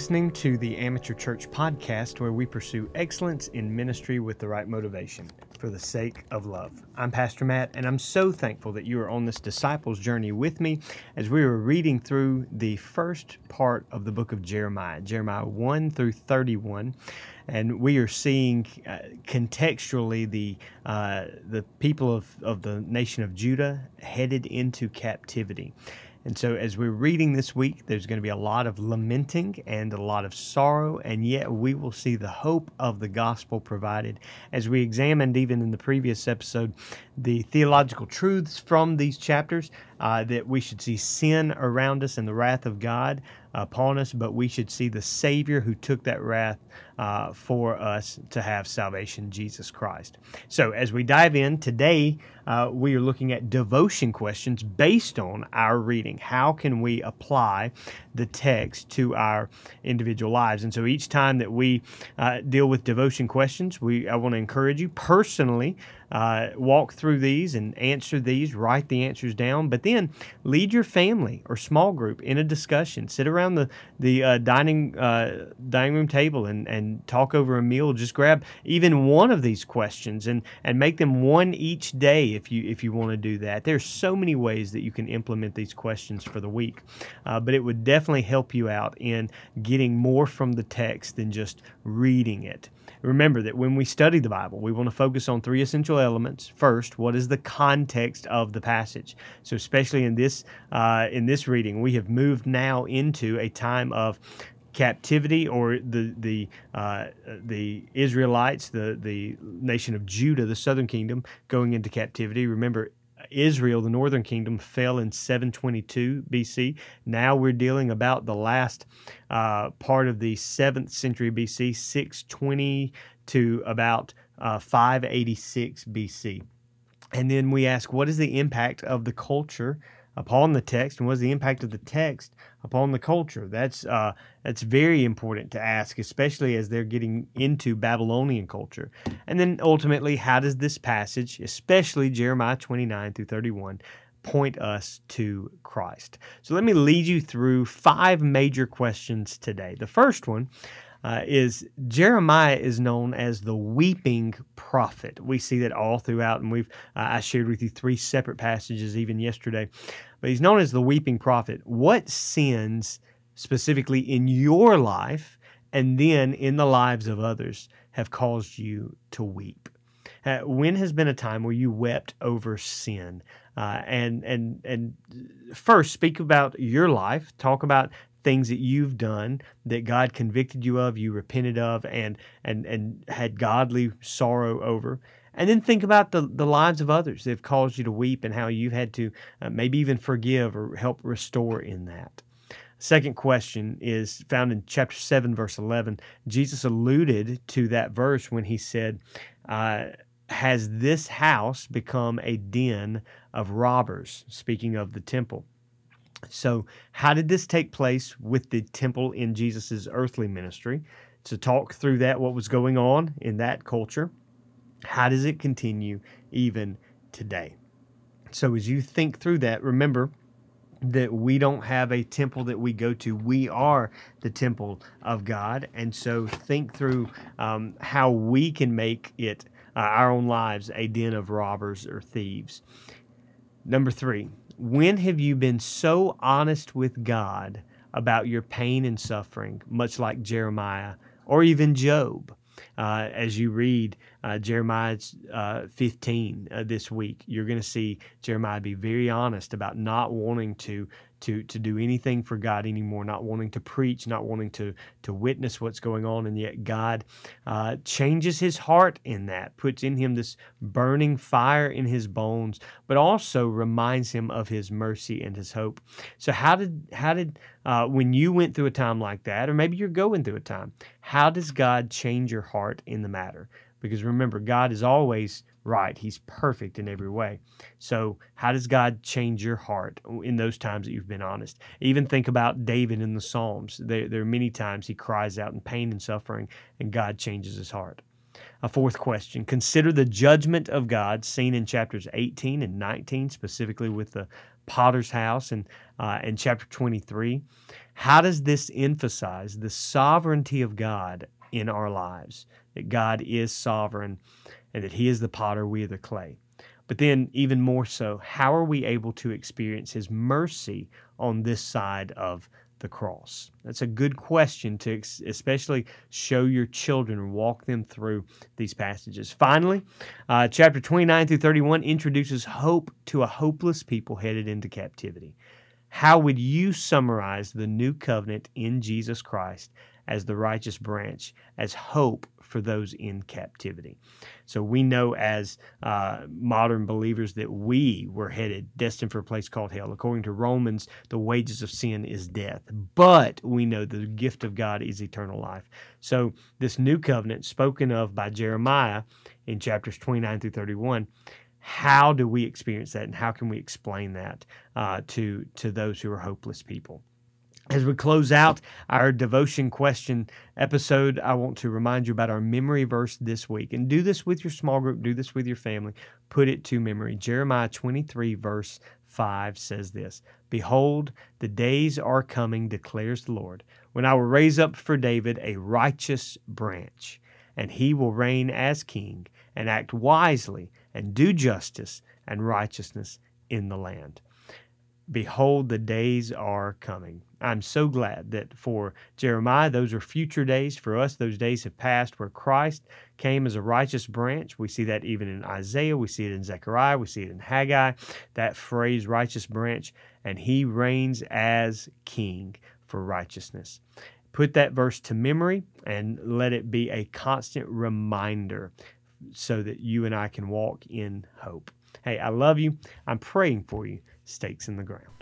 Listening to the Amateur Church Podcast, where we pursue excellence in ministry with the right motivation for the sake of love. I'm Pastor Matt, and I'm so thankful that you are on this disciples journey with me as we are reading through the first part of the book of Jeremiah, Jeremiah 1 through 31. And we are seeing uh, contextually the uh, the people of, of the nation of Judah headed into captivity. And so, as we're reading this week, there's going to be a lot of lamenting and a lot of sorrow, and yet we will see the hope of the gospel provided. As we examined, even in the previous episode, the theological truths from these chapters uh, that we should see sin around us and the wrath of God upon us, but we should see the Savior who took that wrath uh, for us to have salvation, Jesus Christ. So, as we dive in today, uh, we are looking at devotion questions based on our reading. How can we apply the text to our individual lives? And so, each time that we uh, deal with devotion questions, we I want to encourage you personally uh, walk through these and answer these, write the answers down, but then lead your family or small group in a discussion. Sit around the the uh, dining uh, dining room table and, and talk over a meal. Just grab even one of these questions and and make them one each day if you if you want to do that. There's so many ways that you can implement these questions for the week, uh, but it would definitely help you out in getting more from the text than just reading it. Remember that when we study the Bible, we want to focus on three essential elements. First, what is the context of the passage? So, especially in this uh, in this reading, we have moved now into a time of captivity or the the uh, the Israelites, the the nation of Judah, the southern kingdom, going into captivity. Remember, Israel, the northern kingdom, fell in 722 BC. Now we're dealing about the last uh, part of the 7th century BC, 620 to about uh, 586 BC. And then we ask, what is the impact of the culture upon the text, and what is the impact of the text upon the culture? That's uh, that's very important to ask, especially as they're getting into Babylonian culture. And then ultimately, how does this passage, especially Jeremiah 29 through 31, point us to Christ? So let me lead you through five major questions today. The first one uh, is Jeremiah is known as the weeping prophet. We see that all throughout, and we've uh, I shared with you three separate passages even yesterday. But he's known as the weeping prophet. What sins specifically in your life and then in the lives of others have caused you to weep? Uh, when has been a time where you wept over sin? Uh, and and and first, speak about your life. Talk about things that you've done that God convicted you of, you repented of, and and and had godly sorrow over. And then think about the, the lives of others that have caused you to weep and how you've had to uh, maybe even forgive or help restore in that. Second question is found in chapter 7, verse 11. Jesus alluded to that verse when he said, uh, Has this house become a den of robbers? Speaking of the temple. So, how did this take place with the temple in Jesus' earthly ministry? To talk through that, what was going on in that culture, how does it continue even today? So, as you think through that, remember that we don't have a temple that we go to. We are the temple of God. And so, think through um, how we can make it, uh, our own lives, a den of robbers or thieves. Number three, when have you been so honest with God about your pain and suffering, much like Jeremiah or even Job? Uh, as you read uh, Jeremiah uh, 15 uh, this week, you're going to see Jeremiah be very honest about not wanting to to to do anything for God anymore, not wanting to preach, not wanting to to witness what's going on, and yet God uh, changes his heart in that, puts in him this burning fire in his bones, but also reminds him of his mercy and his hope. So how did how did uh, when you went through a time like that, or maybe you're going through a time, how does God change your heart in the matter? Because remember, God is always right. He's perfect in every way. So, how does God change your heart in those times that you've been honest? Even think about David in the Psalms. There, there are many times he cries out in pain and suffering, and God changes his heart. A fourth question Consider the judgment of God seen in chapters 18 and 19, specifically with the potter's house and uh, in chapter 23. How does this emphasize the sovereignty of God in our lives? That God is sovereign and that He is the potter, we are the clay. But then, even more so, how are we able to experience His mercy on this side of the cross? That's a good question to especially show your children walk them through these passages. Finally, uh, chapter 29 through 31 introduces hope to a hopeless people headed into captivity. How would you summarize the new covenant in Jesus Christ as the righteous branch, as hope for those in captivity. So we know as uh, modern believers that we were headed, destined for a place called hell. According to Romans, the wages of sin is death, but we know the gift of God is eternal life. So this new covenant, spoken of by Jeremiah in chapters 29 through 31, how do we experience that and how can we explain that uh, to to those who are hopeless people as we close out our devotion question episode, I want to remind you about our memory verse this week. And do this with your small group, do this with your family. Put it to memory. Jeremiah 23, verse 5 says this Behold, the days are coming, declares the Lord, when I will raise up for David a righteous branch, and he will reign as king, and act wisely, and do justice and righteousness in the land. Behold, the days are coming. I'm so glad that for Jeremiah, those are future days. For us, those days have passed where Christ came as a righteous branch. We see that even in Isaiah, we see it in Zechariah, we see it in Haggai, that phrase, righteous branch, and he reigns as king for righteousness. Put that verse to memory and let it be a constant reminder so that you and I can walk in hope. Hey, I love you. I'm praying for you stakes in the ground.